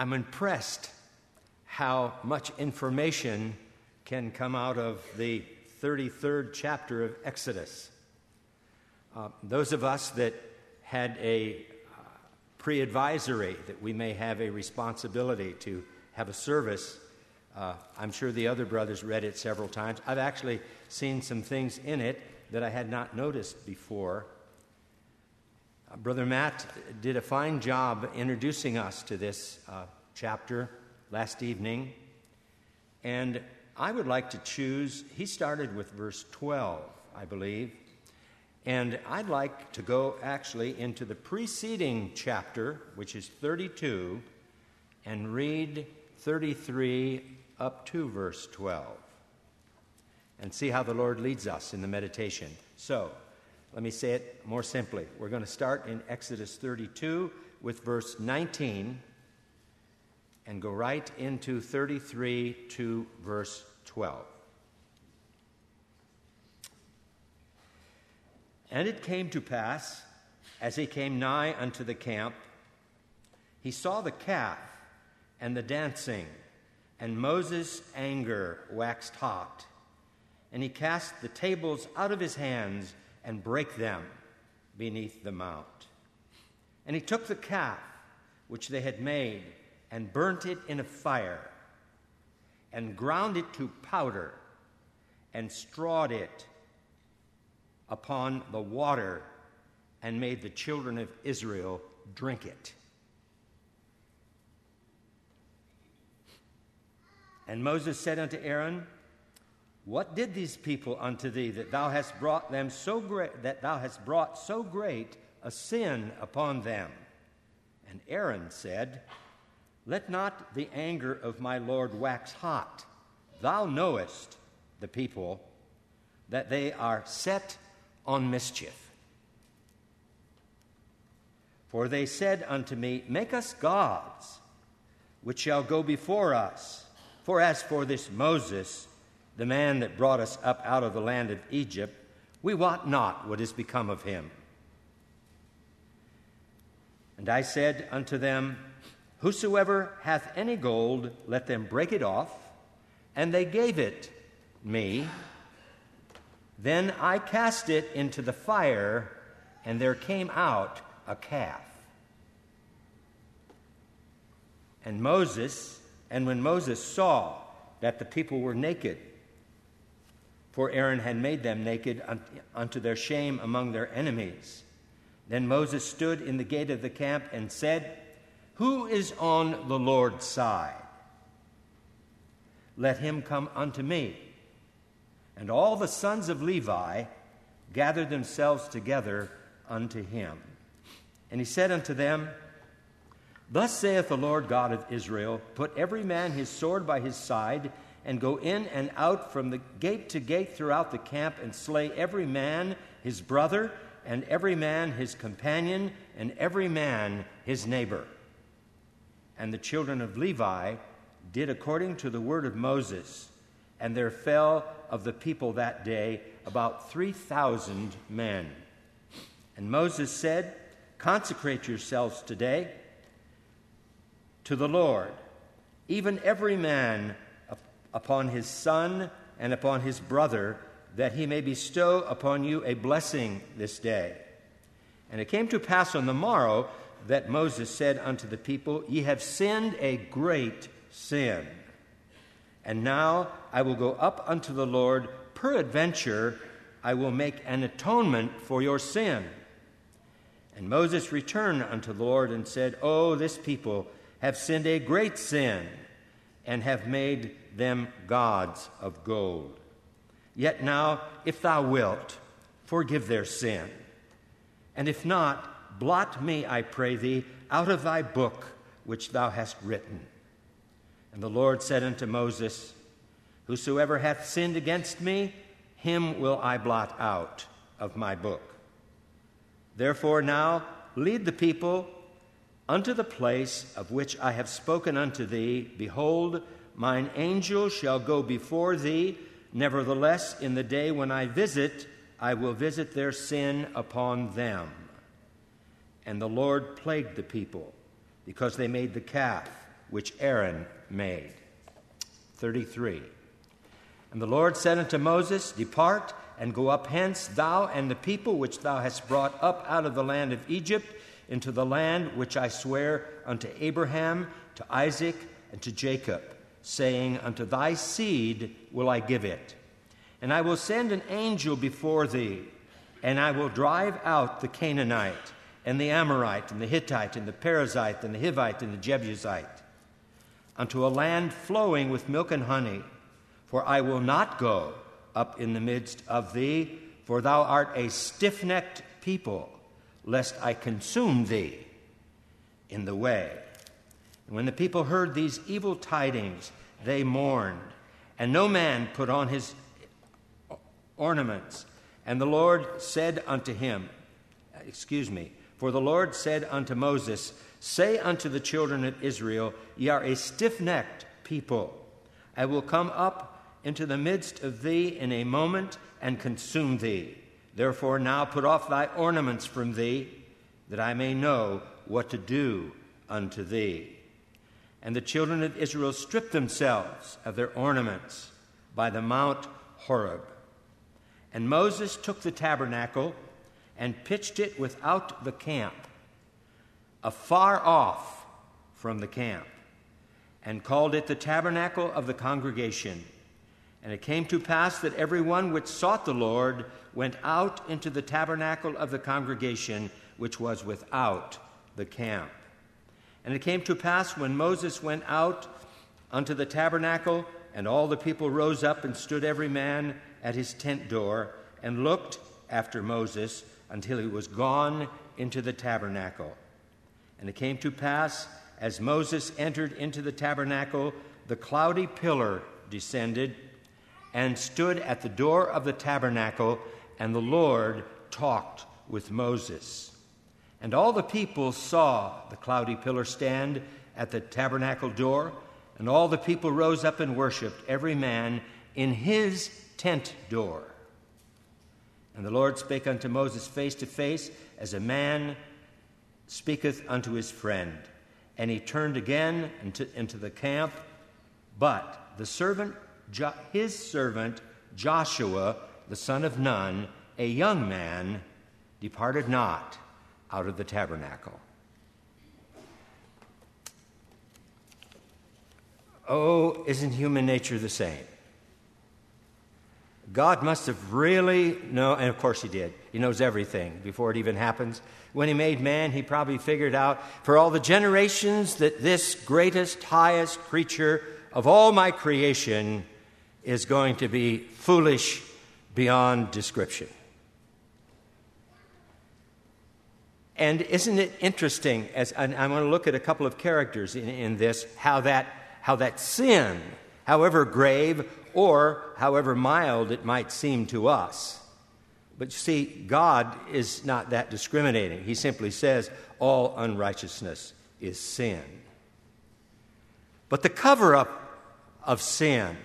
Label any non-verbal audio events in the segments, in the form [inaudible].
I'm impressed how much information can come out of the 33rd chapter of Exodus. Uh, those of us that had a uh, pre advisory that we may have a responsibility to have a service, uh, I'm sure the other brothers read it several times. I've actually seen some things in it that I had not noticed before. Brother Matt did a fine job introducing us to this uh, chapter last evening. And I would like to choose, he started with verse 12, I believe. And I'd like to go actually into the preceding chapter, which is 32, and read 33 up to verse 12 and see how the Lord leads us in the meditation. So, let me say it more simply. We're going to start in Exodus 32 with verse 19 and go right into 33 to verse 12. And it came to pass, as he came nigh unto the camp, he saw the calf and the dancing, and Moses' anger waxed hot. And he cast the tables out of his hands and break them beneath the mount. And he took the calf which they had made and burnt it in a fire, and ground it to powder, and strawed it upon the water, and made the children of Israel drink it. And Moses said unto Aaron, What did these people unto thee that thou hast brought them so great that thou hast brought so great a sin upon them? And Aaron said, let not the anger of my Lord wax hot. Thou knowest the people that they are set on mischief. For they said unto me, Make us gods, which shall go before us. For as for this Moses, the man that brought us up out of the land of Egypt, we wot not what is become of him. And I said unto them, Whosoever hath any gold, let them break it off. And they gave it me. Then I cast it into the fire, and there came out a calf. And Moses, and when Moses saw that the people were naked, for Aaron had made them naked unto their shame among their enemies, then Moses stood in the gate of the camp and said, who is on the Lord's side? Let him come unto me. And all the sons of Levi gathered themselves together unto him. And he said unto them, Thus saith the Lord God of Israel Put every man his sword by his side, and go in and out from the gate to gate throughout the camp, and slay every man his brother, and every man his companion, and every man his neighbor and the children of Levi did according to the word of Moses, and there fell of the people that day about 3,000 men. And Moses said, Consecrate yourselves today to the Lord, even every man upon his son and upon his brother, that he may bestow upon you a blessing this day. And it came to pass on the morrow that Moses said unto the people, Ye have sinned a great sin. And now I will go up unto the Lord, peradventure I will make an atonement for your sin. And Moses returned unto the Lord and said, Oh, this people have sinned a great sin, and have made them gods of gold. Yet now, if thou wilt, forgive their sin. And if not, Blot me, I pray thee, out of thy book which thou hast written. And the Lord said unto Moses, Whosoever hath sinned against me, him will I blot out of my book. Therefore now lead the people unto the place of which I have spoken unto thee. Behold, mine angel shall go before thee. Nevertheless, in the day when I visit, I will visit their sin upon them. And the Lord plagued the people because they made the calf which Aaron made. 33. And the Lord said unto Moses, Depart and go up hence, thou and the people which thou hast brought up out of the land of Egypt into the land which I swear unto Abraham, to Isaac, and to Jacob, saying, Unto thy seed will I give it. And I will send an angel before thee, and I will drive out the Canaanite, and the Amorite, and the Hittite, and the Perizzite, and the Hivite, and the Jebusite, unto a land flowing with milk and honey. For I will not go up in the midst of thee, for thou art a stiff necked people, lest I consume thee in the way. And when the people heard these evil tidings, they mourned, and no man put on his ornaments. And the Lord said unto him, Excuse me, for the Lord said unto Moses, Say unto the children of Israel, Ye are a stiff necked people. I will come up into the midst of thee in a moment and consume thee. Therefore, now put off thy ornaments from thee, that I may know what to do unto thee. And the children of Israel stripped themselves of their ornaments by the Mount Horeb. And Moses took the tabernacle and pitched it without the camp, afar off from the camp, and called it the tabernacle of the congregation. And it came to pass that every one which sought the Lord went out into the tabernacle of the congregation, which was without the camp. And it came to pass when Moses went out unto the tabernacle, and all the people rose up and stood every man at his tent door, and looked after Moses until he was gone into the tabernacle. And it came to pass, as Moses entered into the tabernacle, the cloudy pillar descended and stood at the door of the tabernacle, and the Lord talked with Moses. And all the people saw the cloudy pillar stand at the tabernacle door, and all the people rose up and worshiped, every man in his tent door. And the Lord spake unto Moses face to face, as a man speaketh unto his friend. And he turned again into, into the camp, but the servant jo- his servant Joshua, the son of Nun, a young man, departed not out of the tabernacle. Oh, isn't human nature the same? God must have really known, and of course He did. He knows everything before it even happens. When He made man, He probably figured out for all the generations that this greatest, highest creature of all my creation is going to be foolish beyond description. And isn't it interesting, as I'm going to look at a couple of characters in, in this, how that, how that sin, however grave or however mild it might seem to us, but you see, God is not that discriminating. He simply says, all unrighteousness is sin. But the cover up of sin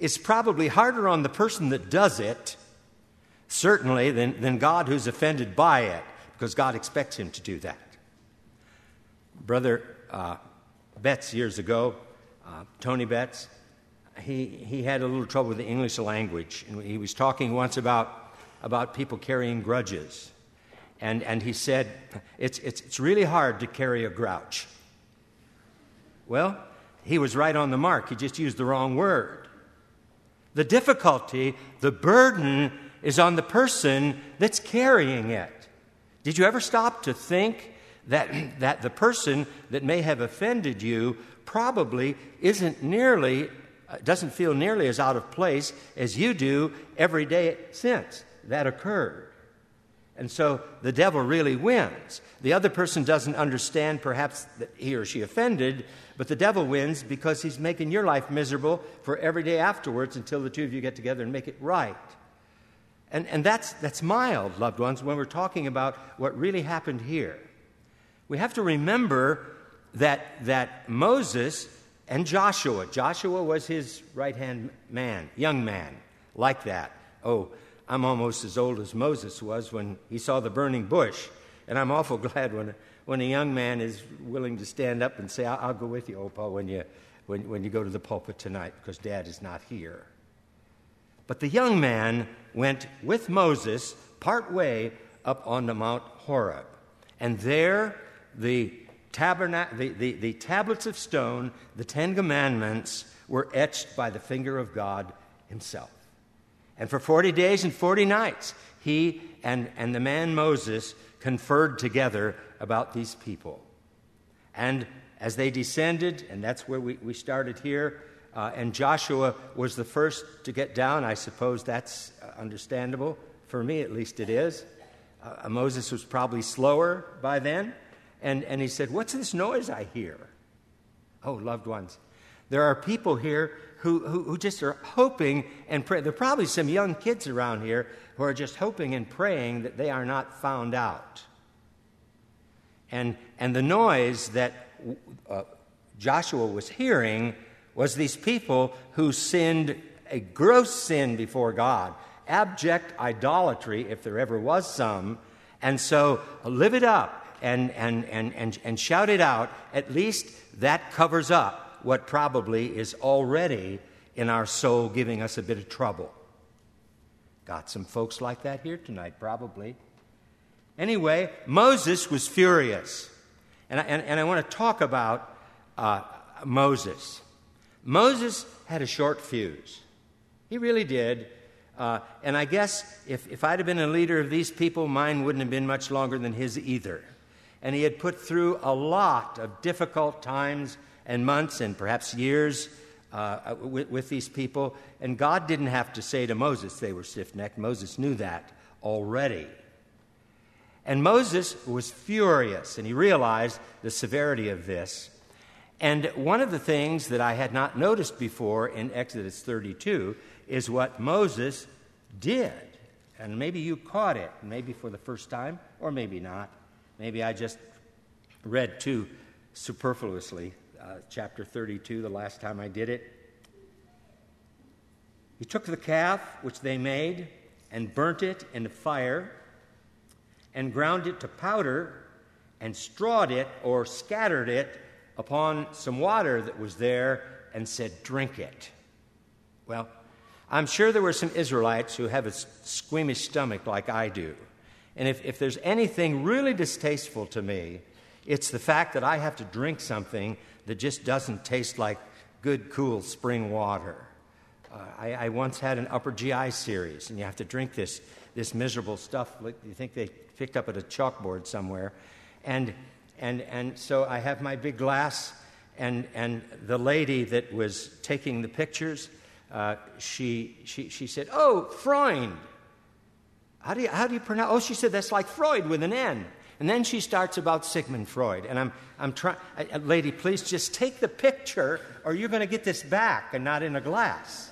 is probably harder on the person that does it, certainly, than, than God who's offended by it, because God expects him to do that. Brother uh, Betts, years ago, uh, Tony Betts, he, he had a little trouble with the English language. And he was talking once about, about people carrying grudges. And, and he said, it's, it's, it's really hard to carry a grouch. Well, he was right on the mark. He just used the wrong word. The difficulty, the burden is on the person that's carrying it. Did you ever stop to think that, [clears throat] that the person that may have offended you probably isn't nearly, uh, doesn't feel nearly as out of place as you do every day since that occurred? And so the devil really wins. The other person doesn't understand perhaps that he or she offended, but the devil wins because he's making your life miserable for every day afterwards until the two of you get together and make it right. And, and that's, that's mild, loved ones, when we're talking about what really happened here. We have to remember that, that Moses and Joshua, Joshua was his right hand man, young man, like that. Oh, I'm almost as old as Moses was when he saw the burning bush. And I'm awful [laughs] glad when, when a young man is willing to stand up and say, I'll, I'll go with you, Opa, when you, when, when you go to the pulpit tonight because dad is not here. But the young man went with Moses part way up on the Mount Horeb. And there, the, tabernacle, the, the, the tablets of stone, the Ten Commandments, were etched by the finger of God Himself. And for 40 days and 40 nights, he and, and the man Moses conferred together about these people. And as they descended, and that's where we, we started here, uh, and Joshua was the first to get down. I suppose that's uh, understandable. For me, at least, it is. Uh, Moses was probably slower by then. And, and he said, What's this noise I hear? Oh, loved ones, there are people here who, who, who just are hoping and praying. There are probably some young kids around here who are just hoping and praying that they are not found out. And, and the noise that uh, Joshua was hearing was these people who sinned a gross sin before God, abject idolatry, if there ever was some. And so live it up and, and, and, and, and shout it out. At least that covers up what probably is already in our soul giving us a bit of trouble. Got some folks like that here tonight, probably. Anyway, Moses was furious. And I, and, and I want to talk about uh, Moses. Moses had a short fuse. He really did. Uh, and I guess if, if I'd have been a leader of these people, mine wouldn't have been much longer than his either. And he had put through a lot of difficult times and months and perhaps years uh, with, with, these people. And God didn't have to say to Moses they were stiff necked. Moses knew that already. And Moses was furious, and he realized the severity of this. And one of the things that I had not noticed before in Exodus 32 is what Moses did. And maybe you caught it, maybe for the first time, or maybe not. Maybe I just read too superfluously uh, chapter 32 the last time I did it. He took the calf which they made and burnt it in the fire and ground it to powder and strawed it or scattered it upon some water that was there and said, Drink it. Well, I'm sure there were some Israelites who have a squeamish stomach like I do. And if, if there's anything really distasteful to me, it's the fact that I have to drink something that just doesn't taste like good, cool spring water. Uh, I, I, once had an upper GI series, and you have to drink this, this miserable stuff you think they picked up at a chalkboard somewhere. And and, and so I have my big glass, and, and the lady that was taking the pictures, uh, she, she, she said, Oh, Freund. How do, you, how do you pronounce? Oh, she said, That's like Freud with an N. And then she starts about Sigmund Freud. And I'm, I'm trying, lady, please just take the picture or you're going to get this back and not in a glass.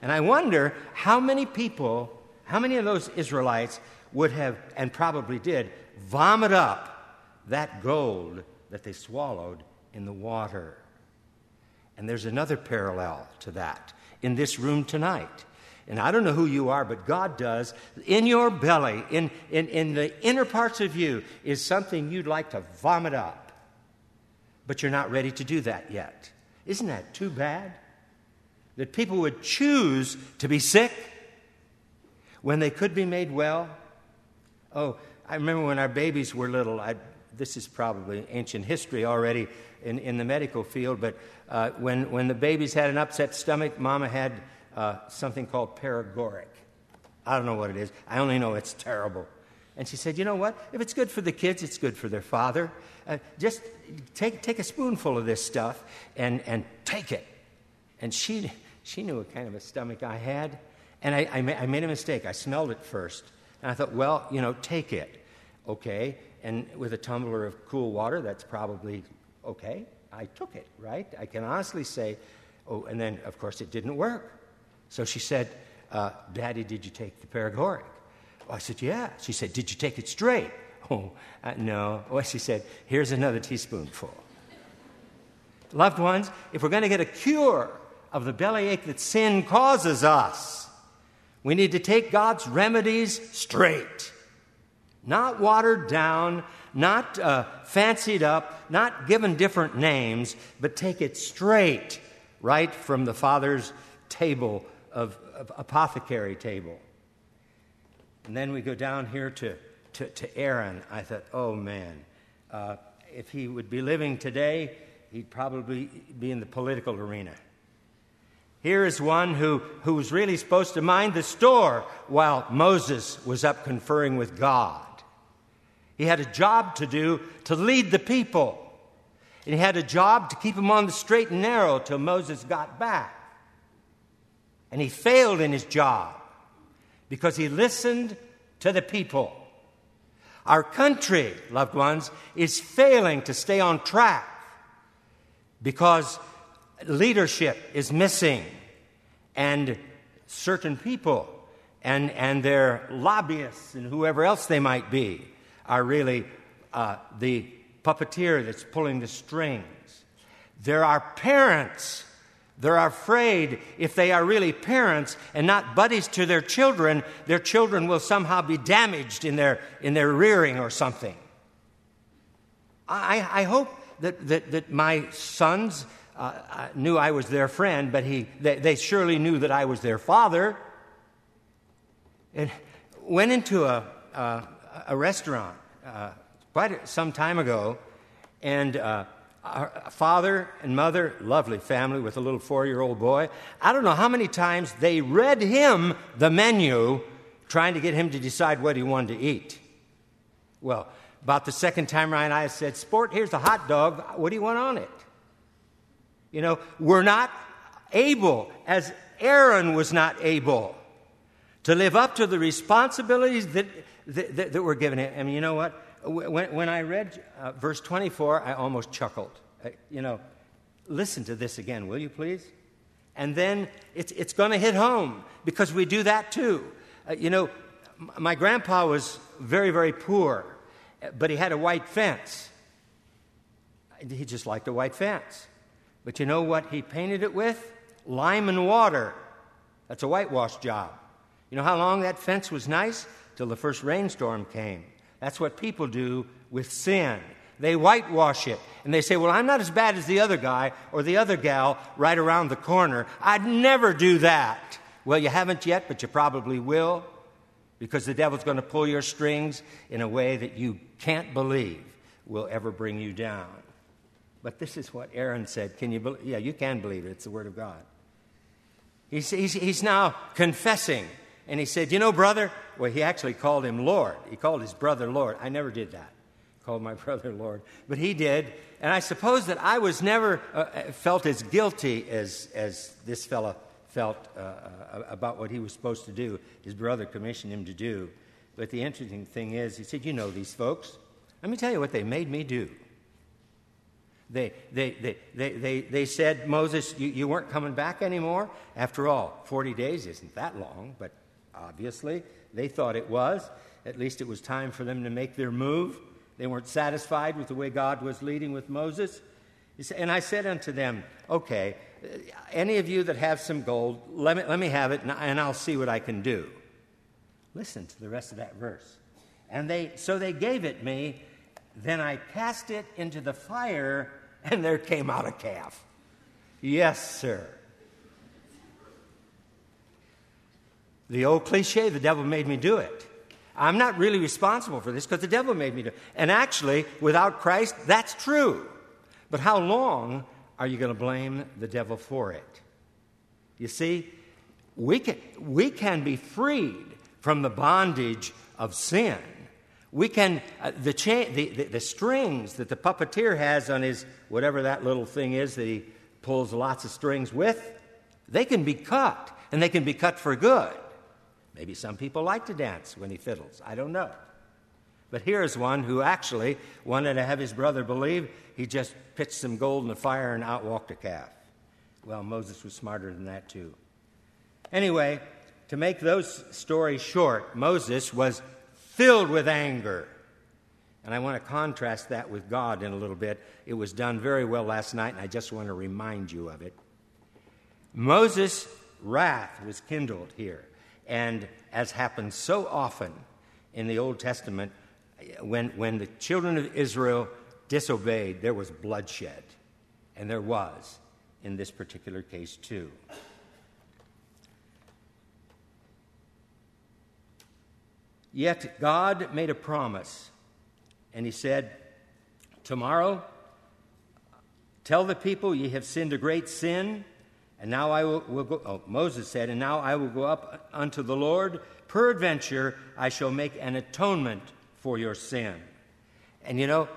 And I wonder how many people, how many of those Israelites would have, and probably did, vomit up that gold that they swallowed in the water. And there's another parallel to that in this room tonight. And I don't know who you are, but God does. In your belly, in, in, in the inner parts of you, is something you'd like to vomit up. But you're not ready to do that yet. Isn't that too bad? That people would choose to be sick when they could be made well. Oh, I remember when our babies were little, I'd this is probably ancient history already in, in the medical field, but uh, when, when the babies had an upset stomach, mama had uh, something called paregoric. I don't know what it is. I only know it's terrible. And she said, You know what? If it's good for the kids, it's good for their father. Uh, just take, take a spoonful of this stuff and, and take it. And she, she knew what kind of a stomach I had. And I, I, I made a mistake. I smelled it first. And I thought, Well, you know, take it. Okay and with a tumbler of cool water, that's probably okay. I took it, right? I can honestly say, oh, and then, of course, it didn't work. So she said, uh, Daddy, did you take the paregoric? Oh, I said, Yeah. She said, Did you take it straight? [laughs] Oh, uh, no. Well, she said, Here's another teaspoonful. Loved ones, if we're going to get a cure of the bellyache that sin causes us, we need to take God's remedies straight Not watered down, not uh, fancied up, not given different names, but take it straight right from the Father's table of, of apothecary table. And then we go down here to, to, to Aaron. I thought, oh man, uh, if he would be living today, he'd probably be in the political arena. Here is one who, who was really supposed to mind the store while Moses was up conferring with God. He had a job to do to lead the people. And he had a job to keep them on the straight and narrow till Moses got back. And he failed in his job because he listened to the people. Our country, loved ones, is failing to stay on track because leadership is missing and certain people and, and their lobbyists and whoever else they might be are really uh, the puppeteer that's pulling the strings. There are parents. They're afraid if they are really parents and not buddies to their children, their children will somehow be damaged in their, in their rearing or something. I, I hope that, that, that my sons uh, uh, knew I was their friend, but he, they, they, surely knew that I was their father. And went into a, a, a restaurant uh, quite some time ago, and uh, our father and mother, lovely family with a little four year old boy, I don't know how many times they read him the menu trying to get him to decide what he wanted to eat. Well, about the second time around, I said, Sport, here's a hot dog. What do you want on it? You know, we're not able, as Aaron was not able, to live up to the responsibilities that, that, that, that were given him. I mean, you know what? When, when I read uh, verse 24, I almost chuckled. Uh, you know, listen to this again, will you please? And then it's, it's going to hit home because we do that too. Uh, you know, my grandpa was very, very poor but he had a white fence. He just liked a white fence. But you know what he painted it with? Lime and water. That's a whitewash job. You know how long that fence was nice? Till the first rainstorm came. That's what people do with sin. They whitewash it. And they say, Well, I'm not as bad as the other guy or the other gal right around the corner. I'd never do that. Well, you haven't yet, but you probably will because the devil's going to pull your strings in a way that you can't believe will ever bring you down. But this is what Aaron said. Can you believe? Yeah, you can believe it. It's the Word of God. He's, he's, he's now confessing. And he said, You know, brother, well, he actually called him Lord. He called his brother Lord. I never did that. [laughs] Called my brother Lord. But he did. And I suppose that I was never uh, uh felt as guilty as, as this fellow felt uh, uh, about what he was supposed to do. His brother commissioned him to do. But the interesting thing is, he said, You know these folks. Let me tell you what they made me do. They, they, they, they, they, they said, Moses, you, you weren't coming back anymore. After all, 40 days isn't that long, but obviously they thought it was. At least it was time for them to make their move. They weren't satisfied with the way God was leading with Moses. And I said unto them, Okay, uh, any of you that have some gold, let me, let me have it and I'll see what I can do. Listen to the rest of that verse. And they, so they gave it me. Then I cast it into the fire, and there came out a calf. Yes, sir. The old cliche, the devil made me do it. I'm not really responsible for this because the devil made me do it. And actually, without Christ, that's true. But how long are you going to blame the devil for it? You see, we can, we can be freed from the bondage of sin. We can, uh, the, cha- the, the, the strings that the puppeteer has on his, whatever that little thing is that he pulls lots of strings with, they can be cut, and they can be cut for good. Maybe some people like to dance when he fiddles. I don't know. But here's one who actually wanted to have his brother believe he just pitched some gold in the fire and out walked a calf. Well, Moses was smarter than that, too. Anyway, to make those stories short, Moses was filled with anger. And I want to contrast that with God in a little bit. It was done very well last night, and I just want to remind you of it. Moses' wrath was kindled here. And as happens so often in the Old Testament, when, when the children of Israel disobeyed, there was bloodshed. And there was in this particular case, too. Yet God made a promise, and He said, Tomorrow, tell the people ye have sinned a great sin, and now I will, will go. Oh, Moses said, And now I will go up unto the Lord. Peradventure, I shall make an atonement for your sin. And you know,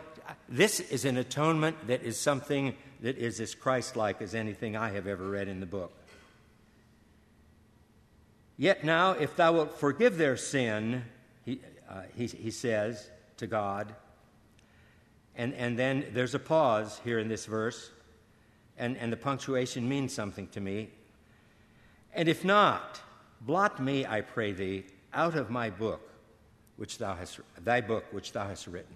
this is an atonement that is something that is as Christ like as anything I have ever read in the book. Yet now, if thou wilt forgive their sin, he, uh, he, he says to God, and, and then there's a pause here in this verse, and, and the punctuation means something to me. And if not, blot me, I pray thee, out of my book, which thou hast, thy book which thou hast written.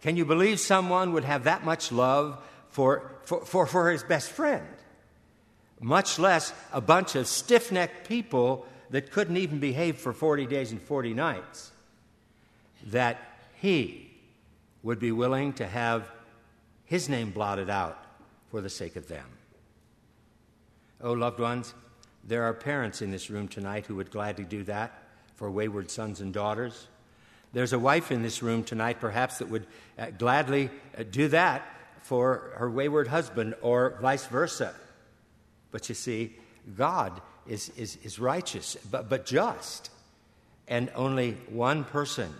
Can you believe someone would have that much love for, for, for, for his best friend? Much less a bunch of stiff necked people that couldn't even behave for 40 days and 40 nights. That he would be willing to have his name blotted out for the sake of them. Oh, loved ones, there are parents in this room tonight who would gladly do that for wayward sons and daughters. There's a wife in this room tonight, perhaps, that would uh, gladly uh, do that for her wayward husband or vice versa. But you see, God is, is, is righteous, but, but just. And only one person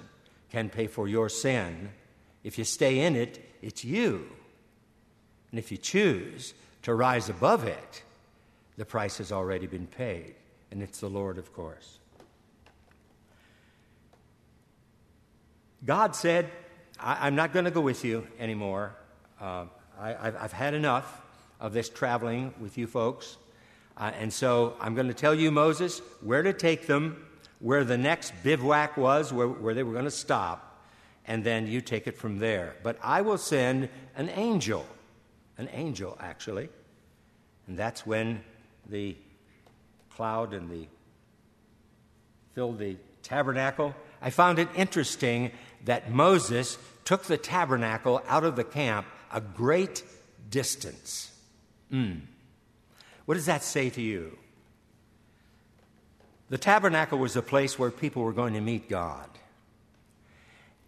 can pay for your sin. If you stay in it, it's you. And if you choose to rise above it, the price has already been paid. And it's the Lord, of course. God said, I, am not going to go with you anymore. Uh, I, have had enough of this traveling with you folks. Uh, and so I'm going to tell you, Moses, where to take them, where the next bivouac was, where, where they were going to stop, and then you take it from there. But I will send an angel, an angel, actually. And that's when the cloud and the filled the tabernacle. I found it interesting that Moses took the tabernacle out of the camp a great distance. Mm. What does that say to you? The tabernacle was a place where people were going to meet God.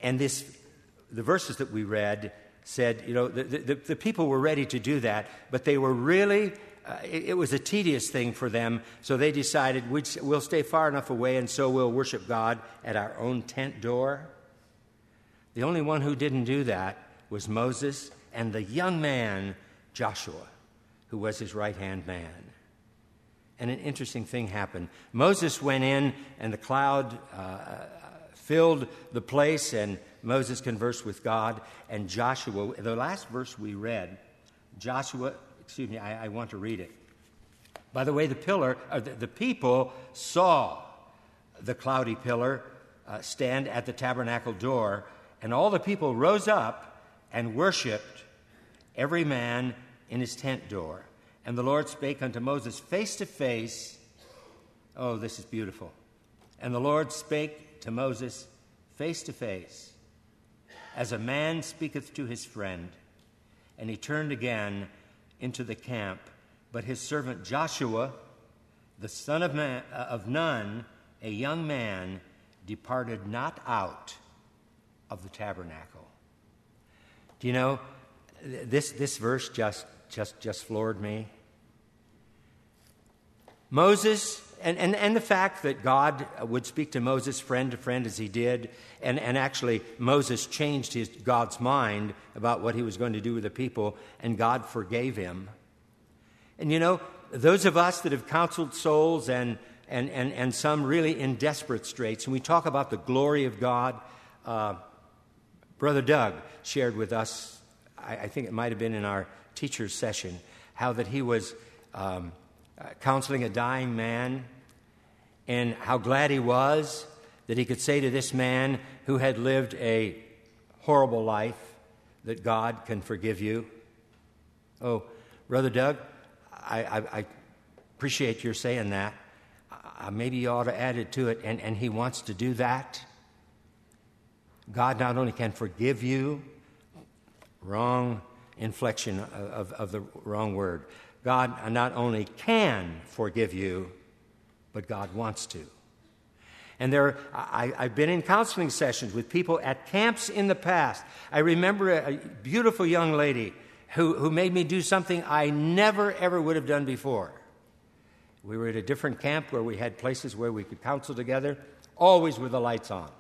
And this, the verses that we read said, you know, the, the, the people were ready to do that, but they were really, uh, it, it, was a tedious thing for them, so they decided we will stay far enough away and so we'll worship God at our own tent door. The only one who didn't do that was Moses and the young man, Joshua, who was his right hand man. And an interesting thing happened. Moses went in, and the cloud uh, filled the place, and Moses conversed with God. And Joshua, the last verse we read, Joshua, excuse me, I, I want to read it. By the way, the pillar, uh, the, the, people saw the cloudy pillar uh, stand at the tabernacle door and all the people rose up and worshiped, every man in his tent door. And the Lord spake unto Moses face to face. Oh, this is beautiful. And the Lord spake to Moses face to face, as a man speaketh to his friend. And he turned again into the camp. But his servant Joshua, the son of, man, uh, of Nun, a young man, departed not out of the tabernacle. Do you know, this, this verse just, just, just floored me. Moses, and, and, and the fact that God would speak to Moses friend to friend as he did, and, and actually Moses changed his, God's mind about what he was going to do with the people, and God forgave him. And you know, those of us that have counseled souls and, and, and, and some really in desperate straits, and we talk about the glory of God, uh, Brother Doug shared with us, I, I think it might have been in our teacher's session, how that he was um, uh, counseling a dying man and how glad he was that he could say to this man who had lived a horrible life that God can forgive you. Oh, Brother Doug, I, I, I appreciate your saying that. Maybe you ought to add it to it, and, and he wants to do that. God not only can forgive you, wrong inflection of, of, of the wrong word. God not only can forgive you, but God wants to. And there, I, have been in counseling sessions with people at camps in the past. I remember a, a beautiful young lady who, who made me do something I never, ever would have done before. We were at a different camp where we had places where we could counsel together, always with the lights on.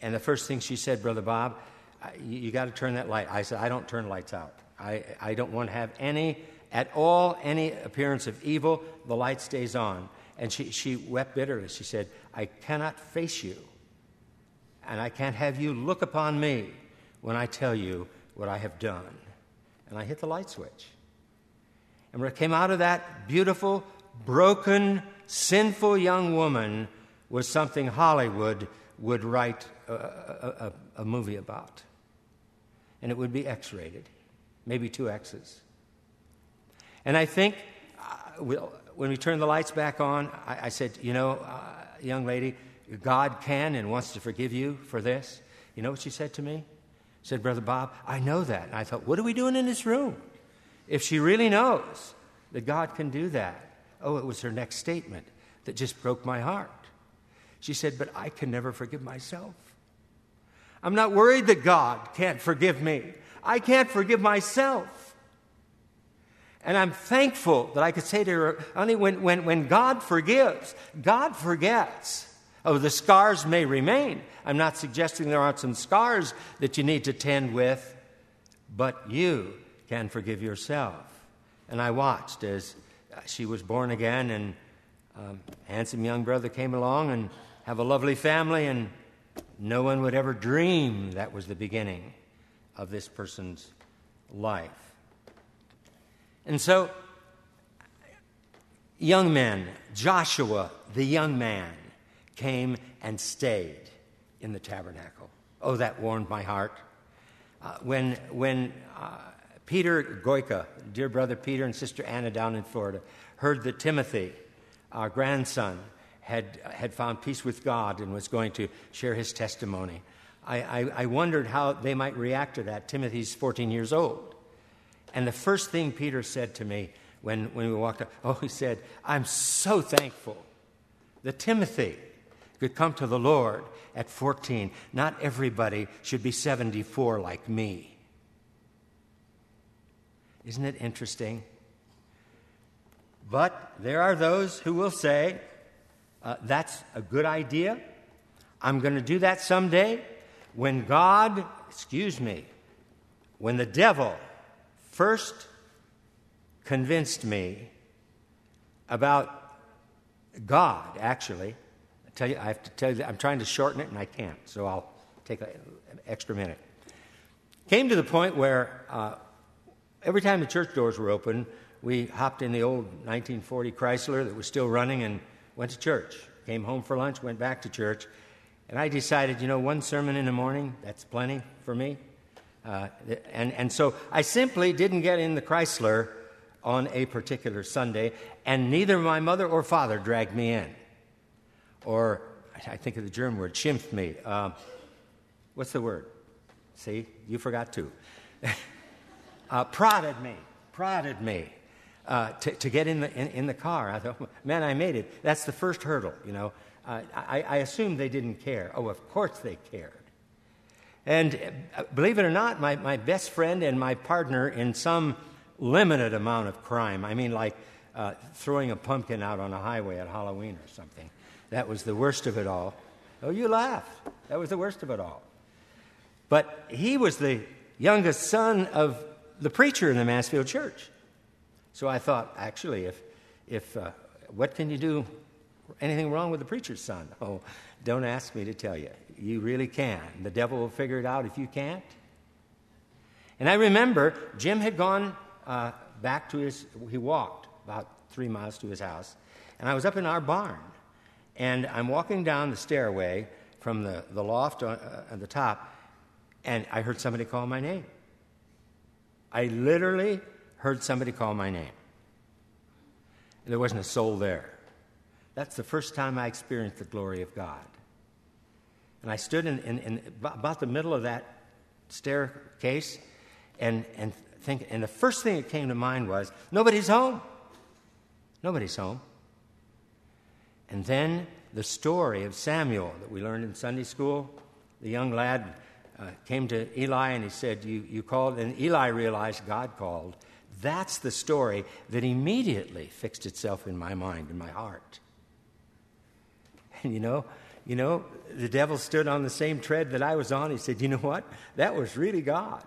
And the first thing she said, Brother Bob, you, you got to turn that light. I said, I don't turn lights out. I, I don't want to have any, at all, any appearance of evil. The light stays on. And she, she wept bitterly. She said, I cannot face you, and I can't have you look upon me when I tell you what I have done. And I hit the light switch. And what came out of that beautiful, broken, sinful young woman was something Hollywood would write a, a, a, a movie about. And it would be X rated, maybe two X's. And I think uh, we'll, when we turned the lights back on, I, I said, You know, uh, young lady, God can and wants to forgive you for this. You know what she said to me? She said, Brother Bob, I know that. And I thought, What are we doing in this room? If she really knows that God can do that. Oh, it was her next statement that just broke my heart. She said, But I can never forgive myself. I'm not worried that God can't forgive me. I can't forgive myself. And I'm thankful that I could say to her, honey, when, when, when God forgives, God forgets. Oh, the scars may remain. I'm not suggesting there aren't some scars that you need to tend with, but you can forgive yourself. And I watched as she was born again, and um, handsome young brother came along and have a lovely family, and no one would ever dream that was the beginning of this person's life. And so, young men, Joshua, the young man, came and stayed in the tabernacle. Oh, that warmed my heart. Uh, when when uh, Peter Goika, dear brother Peter and sister Anna down in Florida, heard that Timothy, our grandson, had, had found peace with God and was going to share his testimony, I, I, I wondered how they might react to that. Timothy's 14 years old. And the first thing Peter said to me when, when we walked up, [laughs] oh, he said, I'm so thankful that Timothy could come to the Lord at 14. Not everybody should be 74 like me. Isn't it interesting? But there are those who will say, uh, that's a good idea. I'm going to do that someday. When God, excuse me, when the devil first convinced me about God, actually. I tell you, I have to tell you, I'm trying to shorten it and I can't, so I'll take an extra minute. Came to the point where uh, every time the church doors were open, we hopped in the old 1940 Chrysler that was still running and went to church. Came home for lunch, went back to church, and I decided, you know, one sermon in the morning, that's plenty for me. Uh, and, and so I simply didn't get in the Chrysler on a particular Sunday, and neither my mother or father dragged me in. Or, I think of the German word, schimpfed me. Uh, what's the word? See, you forgot to. [laughs] uh, prodded me, prodded me. Uh, to, to, get in the, in, in, the car. I thought, man, I made it. That's the first hurdle, you know. Uh, I, I assumed they didn't care. Oh, of course they cared. And uh, believe it or not, my, my best friend and my partner in some limited amount of crime, I mean, like uh, throwing a pumpkin out on a highway at Halloween or something, that was the worst of it all. Oh, you laugh. That was the worst of it all. But he was the youngest son of the preacher in the Mansfield church. So I thought, actually, if, if uh, what can you do? Anything wrong with the preacher's son? Oh, don't ask me to tell you. You really can. The devil will figure it out if you can't. And I remember Jim had gone uh, back to his, he walked about three miles to his house, and I was up in our barn. And I'm walking down the stairway from the, the loft on, uh, at the top, and I heard somebody call my name. I literally heard somebody call my name. And There wasn't a soul there. That's the first time I experienced the glory of God. And I stood in, in, in about the middle of that staircase and, and think, and the first thing that came to mind was nobody's home. Nobody's home. And then the story of Samuel that we learned in Sunday school. The young lad uh, came to Eli and he said, you, you called, and Eli realized God called. That's the story that immediately fixed itself in my mind, in my heart. And you know, you know, the devil stood on the same tread that I was on. He said, You know what? That was really God,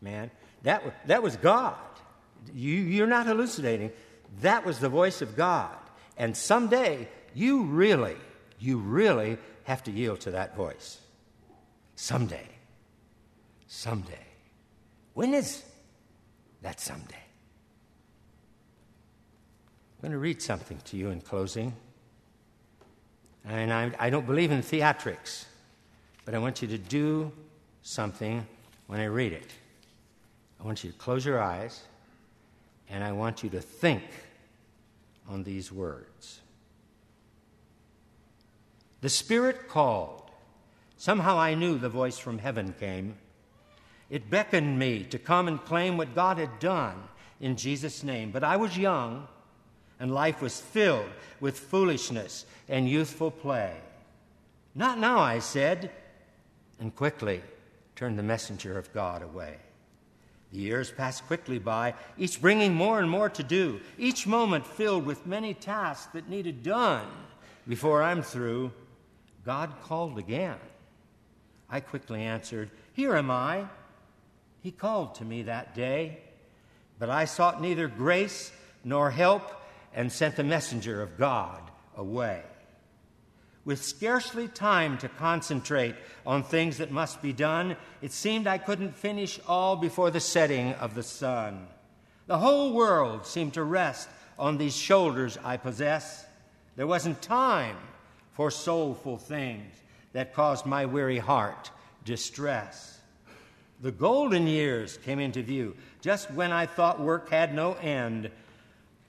man. That, that was God. You, you're not hallucinating. That was the voice of God. And someday, you really, you really have to yield to that voice. Someday. Someday. When is that someday? I'm going to read something to you in closing. And I, I don't believe in theatrics, but I want you to do something when I read it. I want you to close your eyes, and I want you to think on these words. The Spirit called. Somehow I knew the voice from heaven came. It beckoned me to come and claim what God had done in Jesus' name. But I was young, and life was filled with foolishness and youthful play. Not now, I said, and quickly turned the messenger of God away. The years passed quickly by, each bringing more and more to do, each moment filled with many tasks that needed done. Before I'm through, God called again. I quickly answered, Here am I. He called to me that day, but I sought neither grace nor help and sent the messenger of God away with scarcely time to concentrate on things that must be done, it seemed I couldn't finish all before the setting of the sun. The whole world seemed to rest on these shoulders I possess. There wasn't time for soulful things that caused my weary heart distress. The golden years came into view just when I thought work had no end.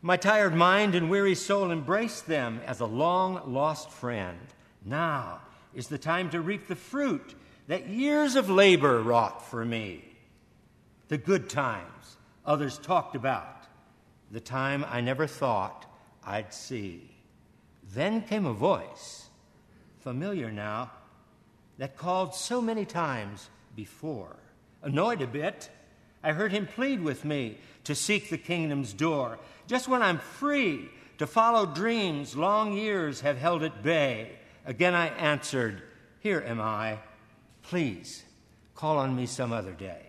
My tired mind and weary soul embraced them as a long lost friend. Now is the time to reap the fruit that years of labor wrought for me. The good times others talked about, the time I never thought I'd see. Then came a voice, familiar now, that called so many times before. Annoyed a bit, I heard him plead with me to seek the kingdom's door. Just when I'm free to follow dreams long years have held at bay. Again I answered, Here am I. Please call on me some other day.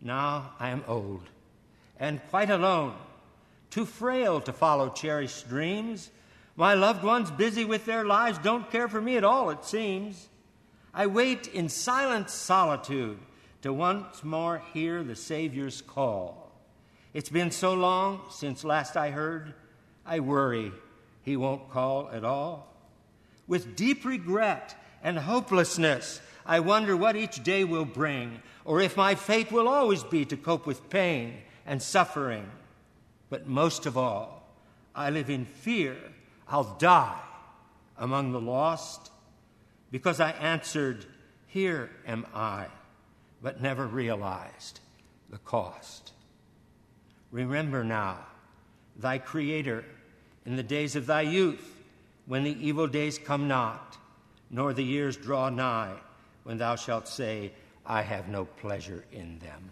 Now I am old and quite alone, too frail to follow cherished dreams. My loved ones, busy with their lives, don't care for me at all, it seems. I wait in silent solitude to once more hear the Savior's call. It's been so long since last I heard, I worry he won't call at all. With deep regret and hopelessness, I wonder what each day will bring, or if my fate will always be to cope with pain and suffering. But most of all, I live in fear I'll die among the lost because I answered, Here am I but never realized the cost. Remember now thy Creator in the days of thy youth, when the evil days come not, nor the years draw nigh, when thou shalt say, I have no pleasure in them.